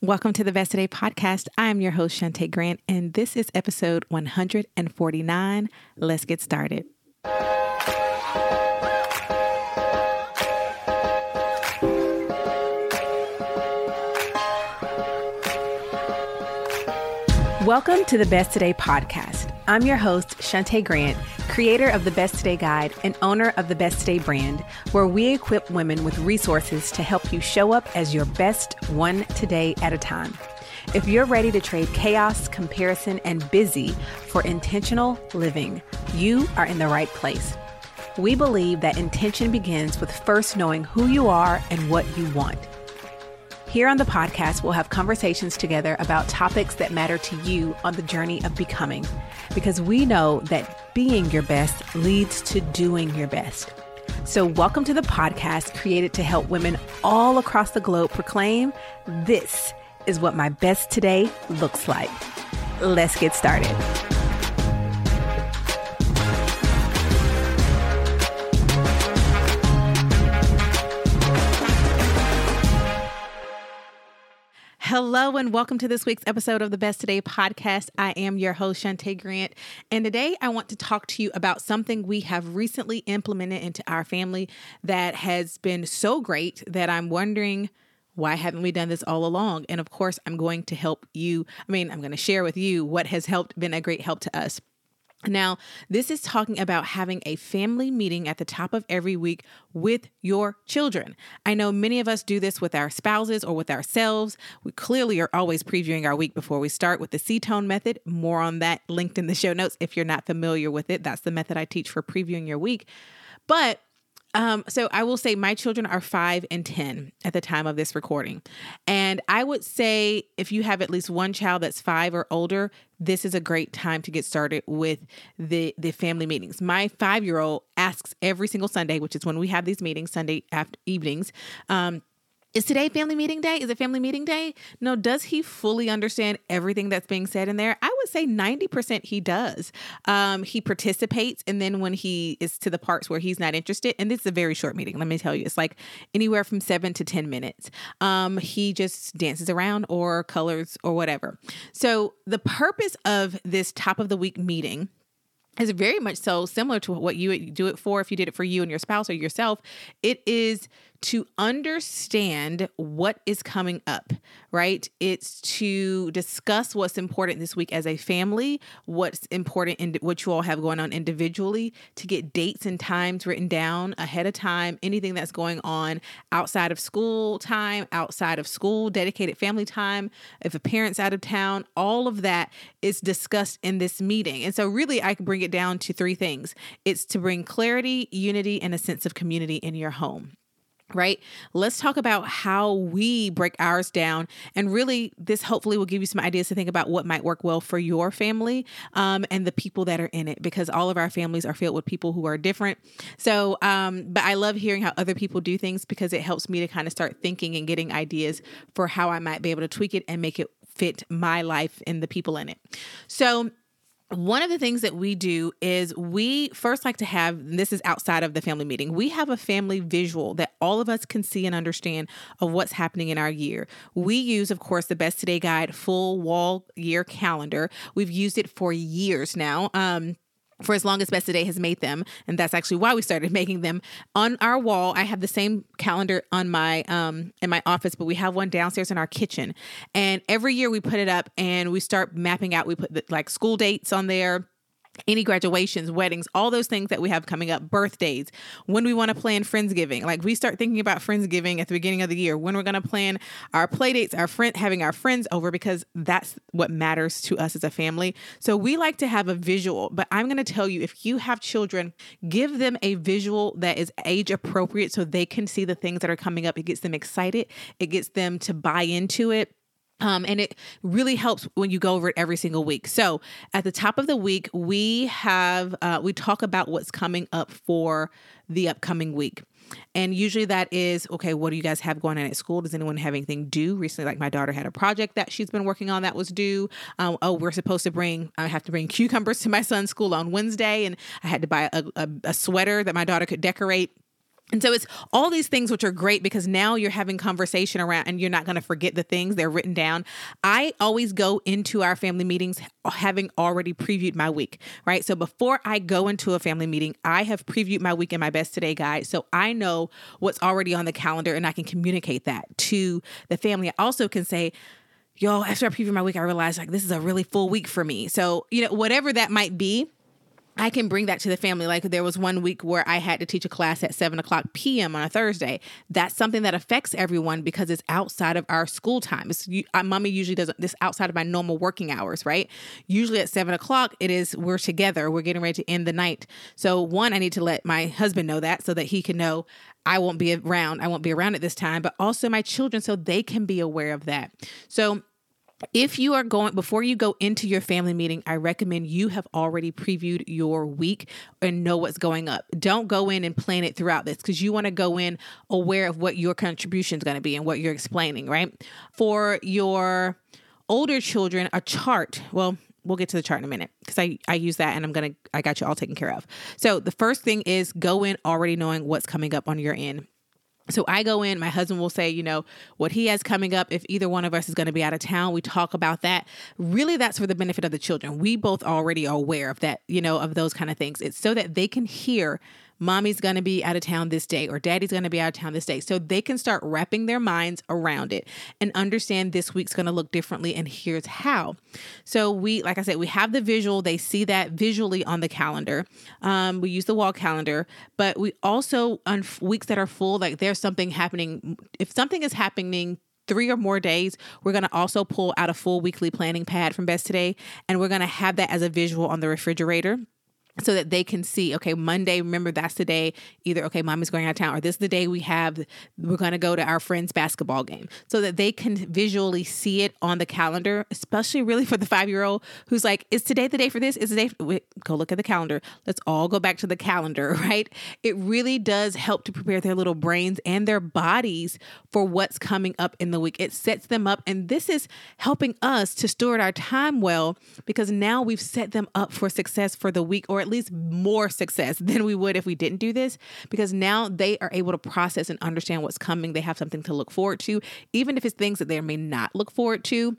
Welcome to the Best Today podcast. I'm your host, Shunta Grant, and this is episode 149. Let's get started. Welcome to the Best Today podcast. I'm your host, Shunta Grant, creator of the Best Today Guide and owner of the Best Today brand, where we equip women with resources to help you show up as your best one today at a time. If you're ready to trade chaos, comparison, and busy for intentional living, you are in the right place. We believe that intention begins with first knowing who you are and what you want. Here on the podcast, we'll have conversations together about topics that matter to you on the journey of becoming, because we know that being your best leads to doing your best. So, welcome to the podcast created to help women all across the globe proclaim this is what my best today looks like. Let's get started. Hello and welcome to this week's episode of the Best Today podcast. I am your host, Shunta Grant. And today I want to talk to you about something we have recently implemented into our family that has been so great that I'm wondering why haven't we done this all along? And of course, I'm going to help you. I mean, I'm going to share with you what has helped, been a great help to us. Now, this is talking about having a family meeting at the top of every week with your children. I know many of us do this with our spouses or with ourselves. We clearly are always previewing our week before we start with the C tone method. More on that linked in the show notes if you're not familiar with it. That's the method I teach for previewing your week. But um, so I will say my children are five and 10 at the time of this recording. And I would say if you have at least one child that's five or older, this is a great time to get started with the, the family meetings. My five year old asks every single Sunday, which is when we have these meetings, Sunday after evenings. Um, is today family meeting day? Is it family meeting day? No, does he fully understand everything that's being said in there? I would say 90% he does. Um, he participates, and then when he is to the parts where he's not interested, and this is a very short meeting, let me tell you, it's like anywhere from seven to 10 minutes. Um, he just dances around or colors or whatever. So, the purpose of this top of the week meeting is very much so similar to what you would do it for if you did it for you and your spouse or yourself. It is to understand what is coming up, right? It's to discuss what's important this week as a family, what's important in what you all have going on individually, to get dates and times written down ahead of time, anything that's going on outside of school time, outside of school, dedicated family time, if a parent's out of town, all of that is discussed in this meeting. And so, really, I can bring it down to three things it's to bring clarity, unity, and a sense of community in your home right? Let's talk about how we break ours down. And really, this hopefully will give you some ideas to think about what might work well for your family um, and the people that are in it, because all of our families are filled with people who are different. So, um, but I love hearing how other people do things because it helps me to kind of start thinking and getting ideas for how I might be able to tweak it and make it fit my life and the people in it. So, one of the things that we do is we first like to have this is outside of the family meeting we have a family visual that all of us can see and understand of what's happening in our year. We use of course the best today guide full wall year calendar. We've used it for years now. Um, for as long as Best Today has made them, and that's actually why we started making them. On our wall, I have the same calendar on my um in my office, but we have one downstairs in our kitchen. And every year we put it up and we start mapping out. We put the, like school dates on there any graduations, weddings, all those things that we have coming up, birthdays, when we want to plan Friendsgiving. Like we start thinking about Friendsgiving at the beginning of the year, when we're going to plan our play dates, our friend having our friends over because that's what matters to us as a family. So we like to have a visual, but I'm going to tell you if you have children, give them a visual that is age appropriate so they can see the things that are coming up. It gets them excited, it gets them to buy into it um, and it really helps when you go over it every single week. So at the top of the week, we have uh, we talk about what's coming up for the upcoming week. And usually that is okay, what do you guys have going on at school? Does anyone have anything due? Recently, like my daughter had a project that she's been working on that was due. Um, oh, we're supposed to bring, I have to bring cucumbers to my son's school on Wednesday, and I had to buy a, a, a sweater that my daughter could decorate And so it's all these things which are great because now you're having conversation around and you're not going to forget the things they're written down. I always go into our family meetings having already previewed my week, right? So before I go into a family meeting, I have previewed my week in my best today guide. So I know what's already on the calendar and I can communicate that to the family. I also can say, yo, after I preview my week, I realized like this is a really full week for me. So, you know, whatever that might be, I can bring that to the family. Like there was one week where I had to teach a class at seven o'clock p.m. on a Thursday. That's something that affects everyone because it's outside of our school time. It's, you, uh, mommy usually doesn't this outside of my normal working hours, right? Usually at seven o'clock, it is we're together. We're getting ready to end the night. So one, I need to let my husband know that so that he can know I won't be around. I won't be around at this time, but also my children so they can be aware of that. So if you are going before you go into your family meeting, I recommend you have already previewed your week and know what's going up. Don't go in and plan it throughout this because you want to go in aware of what your contribution is going to be and what you're explaining, right? For your older children, a chart, well, we'll get to the chart in a minute because I, I use that and I'm gonna I got you all taken care of. So the first thing is go in already knowing what's coming up on your end. So I go in, my husband will say, you know, what he has coming up. If either one of us is going to be out of town, we talk about that. Really, that's for the benefit of the children. We both already are aware of that, you know, of those kind of things. It's so that they can hear mommy's going to be out of town this day or daddy's going to be out of town this day. So they can start wrapping their minds around it and understand this week's going to look differently and here's how. So we, like I said, we have the visual. They see that visually on the calendar. Um, we use the wall calendar, but we also on weeks that are full, like there's something happening. If something is happening three or more days, we're going to also pull out a full weekly planning pad from Best Today, and we're going to have that as a visual on the refrigerator so that they can see okay monday remember that's the day either okay mommy's going out of town or this is the day we have we're going to go to our friend's basketball game. So that they can visually see it on the calendar especially really for the five year old who's like is today the day for this? Is the day go look at the calendar. Let's all go back to the calendar right? It really does help to prepare their little brains and their bodies for what's coming up in the week. It sets them up and this is helping us to steward our time well because now we've set them up for success for the week or at least more success than we would if we didn't do this because now they are able to process and understand what's coming. They have something to look forward to, even if it's things that they may not look forward to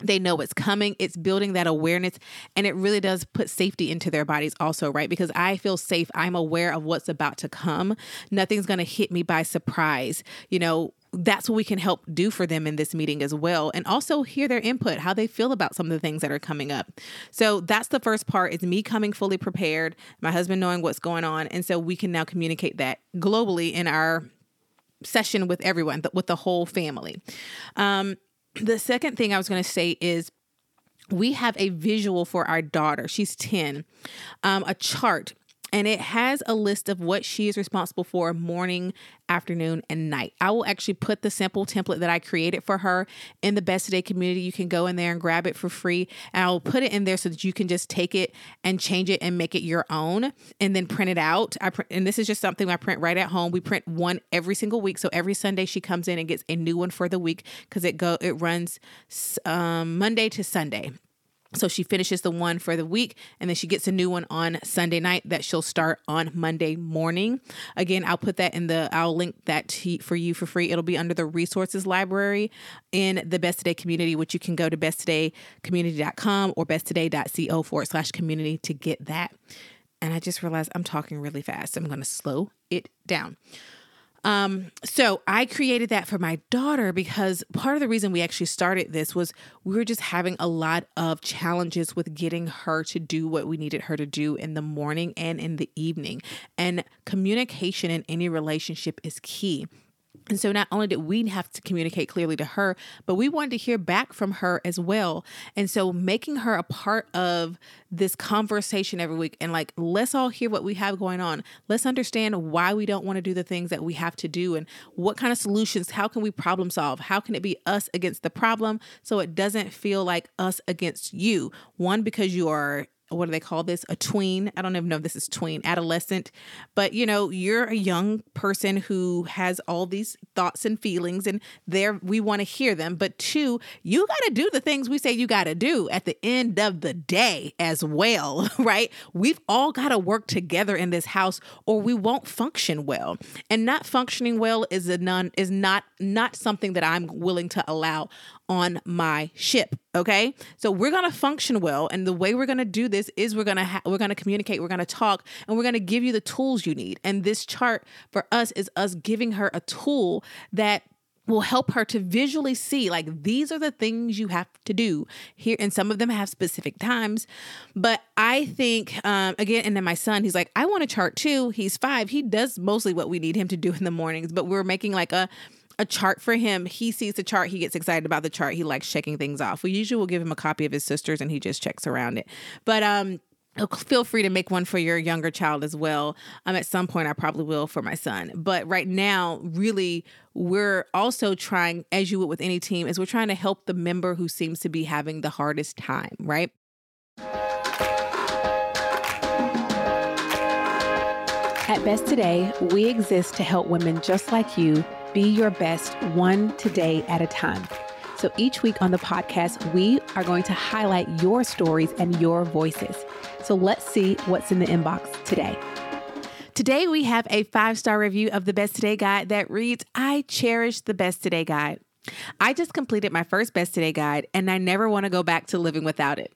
they know what's coming. It's building that awareness and it really does put safety into their bodies also right? Because i feel safe. I'm aware of what's about to come. Nothing's going to hit me by surprise. You know that's what we can help do for them in this meeting as well and also hear their input how they feel about some of the things that are coming up. So that's the first part is me coming fully prepared my husband knowing what's going on and so we can now communicate that globally in our session with everyone with the whole family. Um, the second thing i was going to say is we have a visual for our daughter. She's 10 um, a chart and it has a list of what she is responsible for morning, afternoon, and night. I will actually put the sample template that I created for her in the Best Today community. You can go in there and grab it for free, and I will put it in there so that you can just take it and change it and make it your own, and then print it out. I print, and this is just something I print right at home. We print one every single week, so every Sunday she comes in and gets a new one for the week because it go it runs um, Monday to Sunday. So she finishes the one for the week and then she gets a new one on Sunday night that she'll start on Monday morning. Again, I'll put that in the, I'll link that to, for you for free. It'll be under the resources library in the Best Today community, which you can go to besttodaycommunity.com or besttoday.co forward slash community to get that. And I just realized I'm talking really fast. I'm going to slow it down. Um, so I created that for my daughter because part of the reason we actually started this was we were just having a lot of challenges with getting her to do what we needed her to do in the morning and in the evening. And communication in any relationship is key. And so not only did we have to communicate clearly to her, but we wanted to hear back from her as well. And so making her a part of this conversation every week and like, let's all hear what we have going on. Let's understand why we don't want to do the things that we have to do and what kind of solutions, how can we problem solve? How can it be us against the problem so it doesn't feel like us against you? One, because you are what do they call this? A tween. I don't even know if this is tween, adolescent. But you know, you're a young person who has all these thoughts and feelings, and there we want to hear them. But two, you got to do the things we say you got to do at the end of the day as well, right? We've all got to work together in this house, or we won't function well. And not functioning well is a non is not not something that I'm willing to allow on my ship okay? So we're to function well and the way we're to do this is we're to ha- we're to communicate we're to talk and we're to give you the tools you need. And this chart for us is us giving her a tool that will help her to visually see like these are the things you have to do here and some of them have specific times. But i think um, again and then my son he's like i want a chart too. He's five. He does mostly what we need him to do in the mornings but we're making like a a chart for him. He sees the chart, he gets excited about the chart. He likes checking things off. We usually will give him a copy of his sister's and he just checks around it. But um feel free to make one for your younger child as well. Um, at some point, I probably will for my son. But right now, really, we're also trying, as you would with any team, is we're trying to help the member who seems to be having the hardest time, right? At Best Today, we exist to help women just like you be your best one today at a time. So each week on the podcast, we are going to highlight your stories and your voices. So let's see what's in the inbox today. Today, we have a five star review of the Best Today Guide that reads I cherish the Best Today Guide. I just completed my first Best Today Guide and I never want to go back to living without it.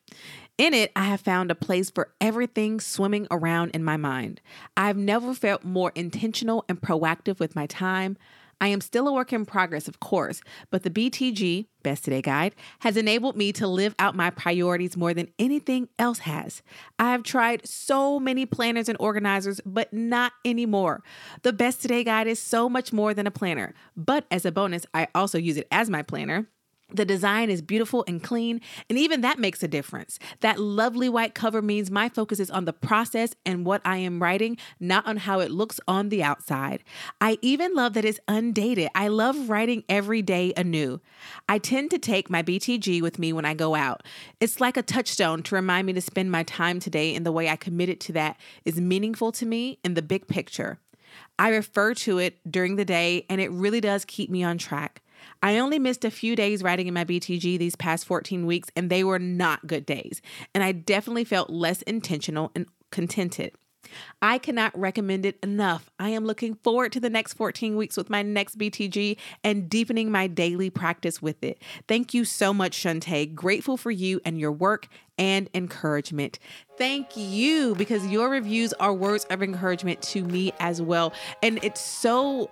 In it, I have found a place for everything swimming around in my mind. I've never felt more intentional and proactive with my time, I am still a work in progress, of course, but the BTG, Best Today Guide, has enabled me to live out my priorities more than anything else has. I have tried so many planners and organizers, but not anymore. The Best Today Guide is so much more than a planner, but as a bonus, I also use it as my planner. The design is beautiful and clean, and even that makes a difference. That lovely white cover means my focus is on the process and what I am writing, not on how it looks on the outside. I even love that it's undated. I love writing every day anew. I tend to take my BTG with me when I go out. It's like a touchstone to remind me to spend my time today in the way I committed to that is meaningful to me in the big picture. I refer to it during the day, and it really does keep me on track. I only missed a few days writing in my BTG these past 14 weeks, and they were not good days. And I definitely felt less intentional and contented. I cannot recommend it enough. I am looking forward to the next 14 weeks with my next BTG and deepening my daily practice with it. Thank you so much, Shunta. Grateful for you and your work and encouragement. Thank you because your reviews are words of encouragement to me as well. And it's so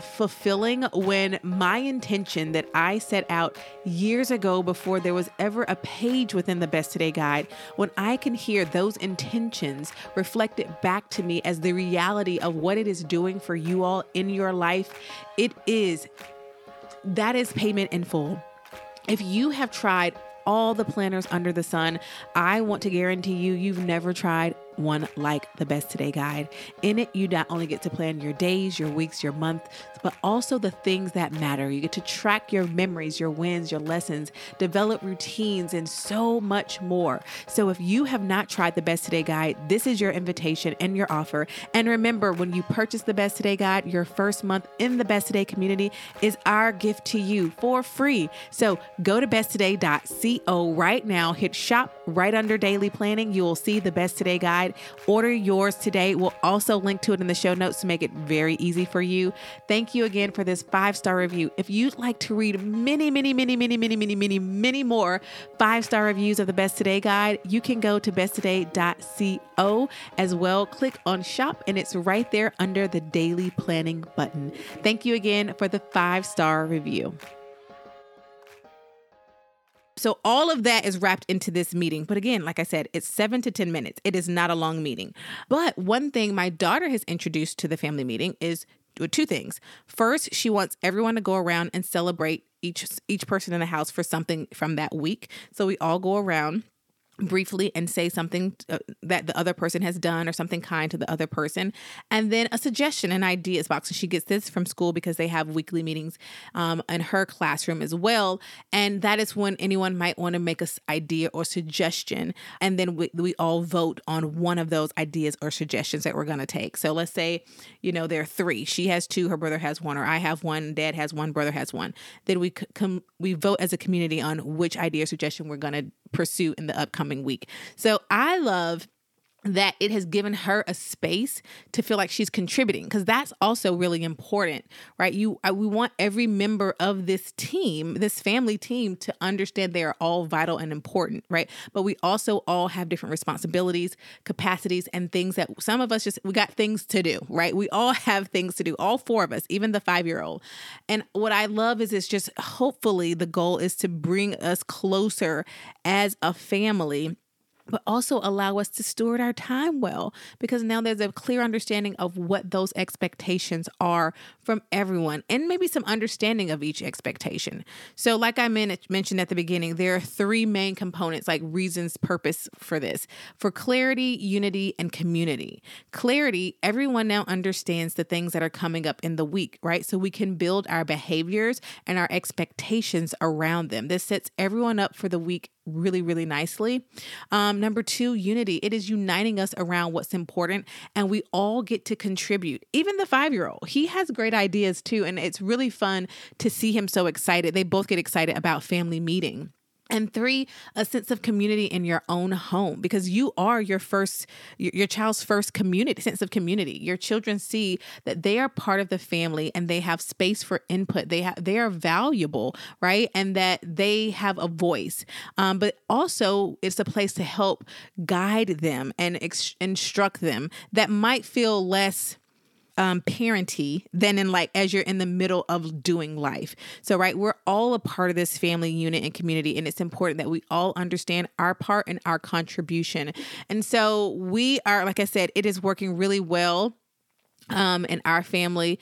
fulfilling when my intention that I set out years ago before there was ever a page within the Best Today guide, when I can hear those intentions reflected back to me as the reality of what it is doing for you all in your life, it is that is payment in full. If you have tried all the planners under the sun, I want to guarantee you, you've never tried one like the Best Today Guide. In it, you not only get to plan your days, your weeks, your month, but also the things that matter. You get to track your memories, your wins, your lessons, develop routines, and so much more. So if you have not tried the Best Today Guide, this is your invitation and your offer. And remember, when you purchase the Best Today Guide, your first month in the Best Today community is our gift to you for free. So go to besttoday.co right now, hit shop right under daily planning. You will see the Best Today Guide guide. Order yours today. We'll also link to it in the show notes to make it very easy for you. Thank you again for this five star review. If you'd like to read many, many, many, many, many, many, many, many more five star reviews of the Best Today guide, you can go to besttoday.co as well. Click on shop, and it's right there under the daily planning button. Thank you again for the five star review. So all of that is wrapped into this meeting. But again, like I said, it's seven to 10 minutes. It is not a long meeting. But one thing my daughter has introduced to the family meeting is two things. First, she wants everyone to go around and celebrate each each person in the house for something from that week. So we all go around briefly and say something uh, that the other person has done or something kind to the other person. And then a suggestion and ideas box. And she gets this from school because they have weekly meetings um, in her classroom as well. And that is when anyone might want to make a idea or suggestion. And then we, we all vote on one of those ideas or suggestions that we're going to take. So let's say you know there are three. She has two her brother has one or i have one dad has one brother has one. Then we come we vote as a community on which idea or suggestion we're going to pursue in the upcoming week. So I love that it has given her a space to feel like she's contributing because that's also really important right? You uh, we want every member of this team this family team to understand they are all vital and important right? But we also all have different responsibilities capacities and things that some of us just we got things to do right? We all have things to do all four of us even the 5 year old and what i love is it's just hopefully the goal is to bring us closer as a family but also allow us to steward our time well because now there's a clear understanding of what those expectations are from everyone and maybe some understanding of each expectation. So, like I mentioned at the beginning, there are three main components like reasons, purpose for this for clarity, unity, and community. Clarity, everyone now understands the things that are coming up in the week, right? So we can build our behaviors and our expectations around them. This sets everyone up for the week really, really nicely. Um, number two, unity. It is uniting us around what's important, and we all get to contribute. Even the five year old, he has great ideas too, and it's really fun to see him so excited. They both get excited about family meeting. And three, a sense of community in your own home because you are your first, your child's first community, sense of community. Your children see that they are part of the family and they have space for input. They have, they are valuable, right? And that they have a voice. Um, but also, it's a place to help guide them and ex- instruct them that might feel less um, parenty than in like as you're in the middle of doing life. So, right, we're all a part of this family unit and community, and it's important that we all understand our part and our contribution. And so, we are, like I said, it is working really well um, in our family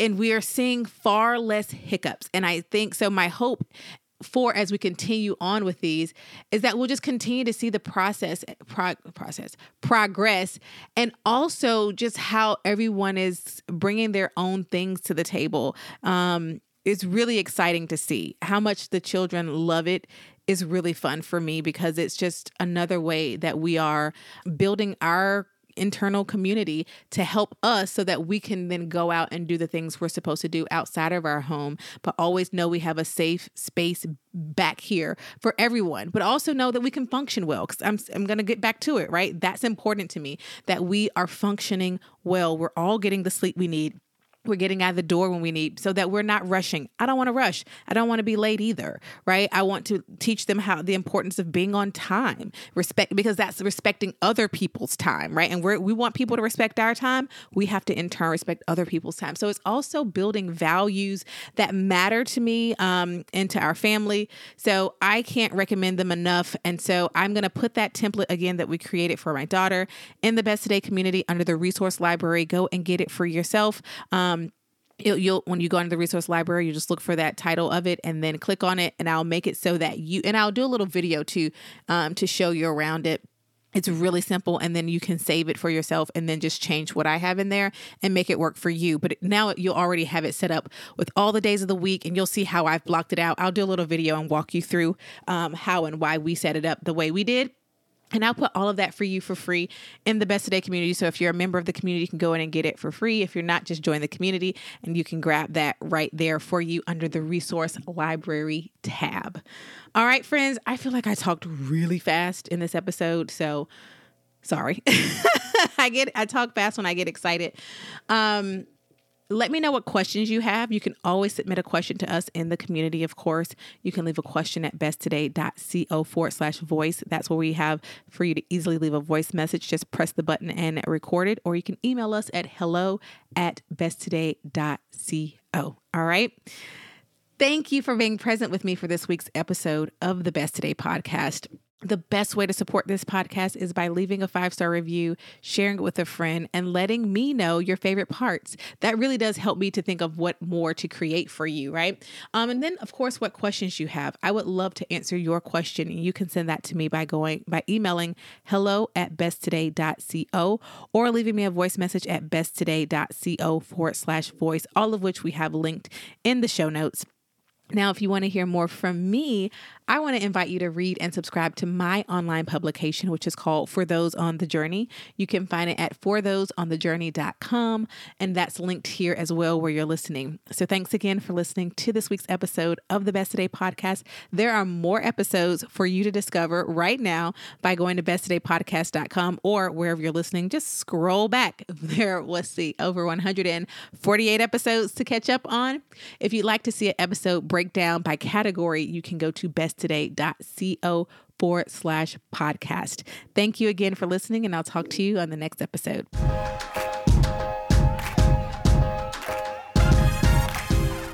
and we are seeing far less hiccups. And I think so. My hope for as we continue on with these is that we'll just continue to see the process pro- process progress and also just how everyone is bringing their own things to the table. Um it's really exciting to see how much the children love it. Is really fun for me because it's just another way that we are building our internal community to help us so that we can then go out and do the things we're supposed to do outside of our home, but always know we have a safe space back here for everyone, but also know that we can function well. Because I'm, I'm going to get back to it, right? That's important to me that we are functioning well. We're all getting the sleep we need we're getting out the door when we need so that we're not rushing. I don't want to rush. I don't want to be late either, right? I want to teach them how the importance of being on time, respect because that's respecting other people's time, right? And we we want people to respect our time. We have to in turn respect other people's time. So it's also building values that matter to me um, and to our family. So I can't recommend them enough. And so I'm going to put that template again that we created for my daughter in the Best Today community under the resource library. Go and get it for yourself. Um, um, you'll when you go into the resource library you just look for that title of it and then click on it and i'll make it so that you and i'll do a little video too um, to show you around it. It's really simple and then you can save it for yourself and then just change what i have in there and make it work for you. But now you'll already have it set up with all the days of the week and you'll see how i've blocked it out. I'll do a little video and walk you through um, how and why we set it up the way we did and I'll put all of that for you for free in the Best Today community. So if you're a member of the community, you can go in and get it for free. If you're not, just join the community and you can grab that right there for you under the resource library tab. All right, friends, I feel like I talked really fast in this episode. So sorry. I get I talk fast when I get excited. Um let me know what questions you have. You can always submit a question to us in the community, of course. You can leave a question at besttoday.co forward slash voice. That's where we have for you to easily leave a voice message. Just press the button and record it, or you can email us at hello at besttoday.co. All right. Thank you for being present with me for this week's episode of the Best Today podcast. The best way to support this podcast is by leaving a five star review, sharing it with a friend, and letting me know your favorite parts. That really does help me to think of what more to create for you, right? Um, and then, of course, what questions you have. I would love to answer your question, and you can send that to me by going by emailing hello at besttoday.co or leaving me a voice message at besttoday.co forward slash voice, all of which we have linked in the show notes. Now, if you want to hear more from me, I want to invite you to read and subscribe to my online publication, which is called For Those on the Journey. You can find it at forthoseonthejourney.com, and that's linked here as well where you're listening. So, thanks again for listening to this week's episode of the Best Today podcast. There are more episodes for you to discover right now by going to besttodaypodcast.com or wherever you're listening. Just scroll back. There let's see, over 148 episodes to catch up on. If you'd like to see an episode breakdown by category, you can go to best today.co forward slash podcast. Thank you again for listening, and I'll talk to you on the next episode.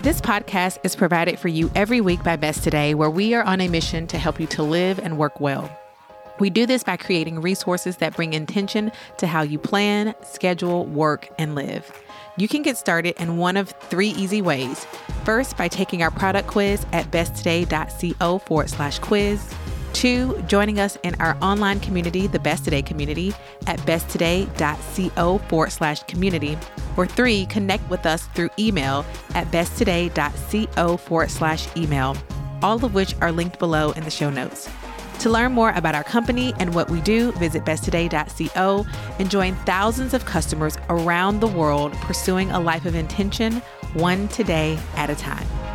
This podcast is provided for you every week by Best Today, where we are on a mission to help you to live and work well. We do this by creating resources that bring intention to how you plan, schedule, work, and live. You can get started in one of three easy ways. First, by taking our product quiz at besttoday.co forward slash quiz. Two, joining us in our online community, the Best Today community, at besttoday.co forward slash community. Or three, connect with us through email at besttoday.co forward slash email, all of which are linked below in the show notes. To learn more about our company and what we do, visit besttoday.co and join thousands of customers around the world pursuing a life of intention, one today at a time.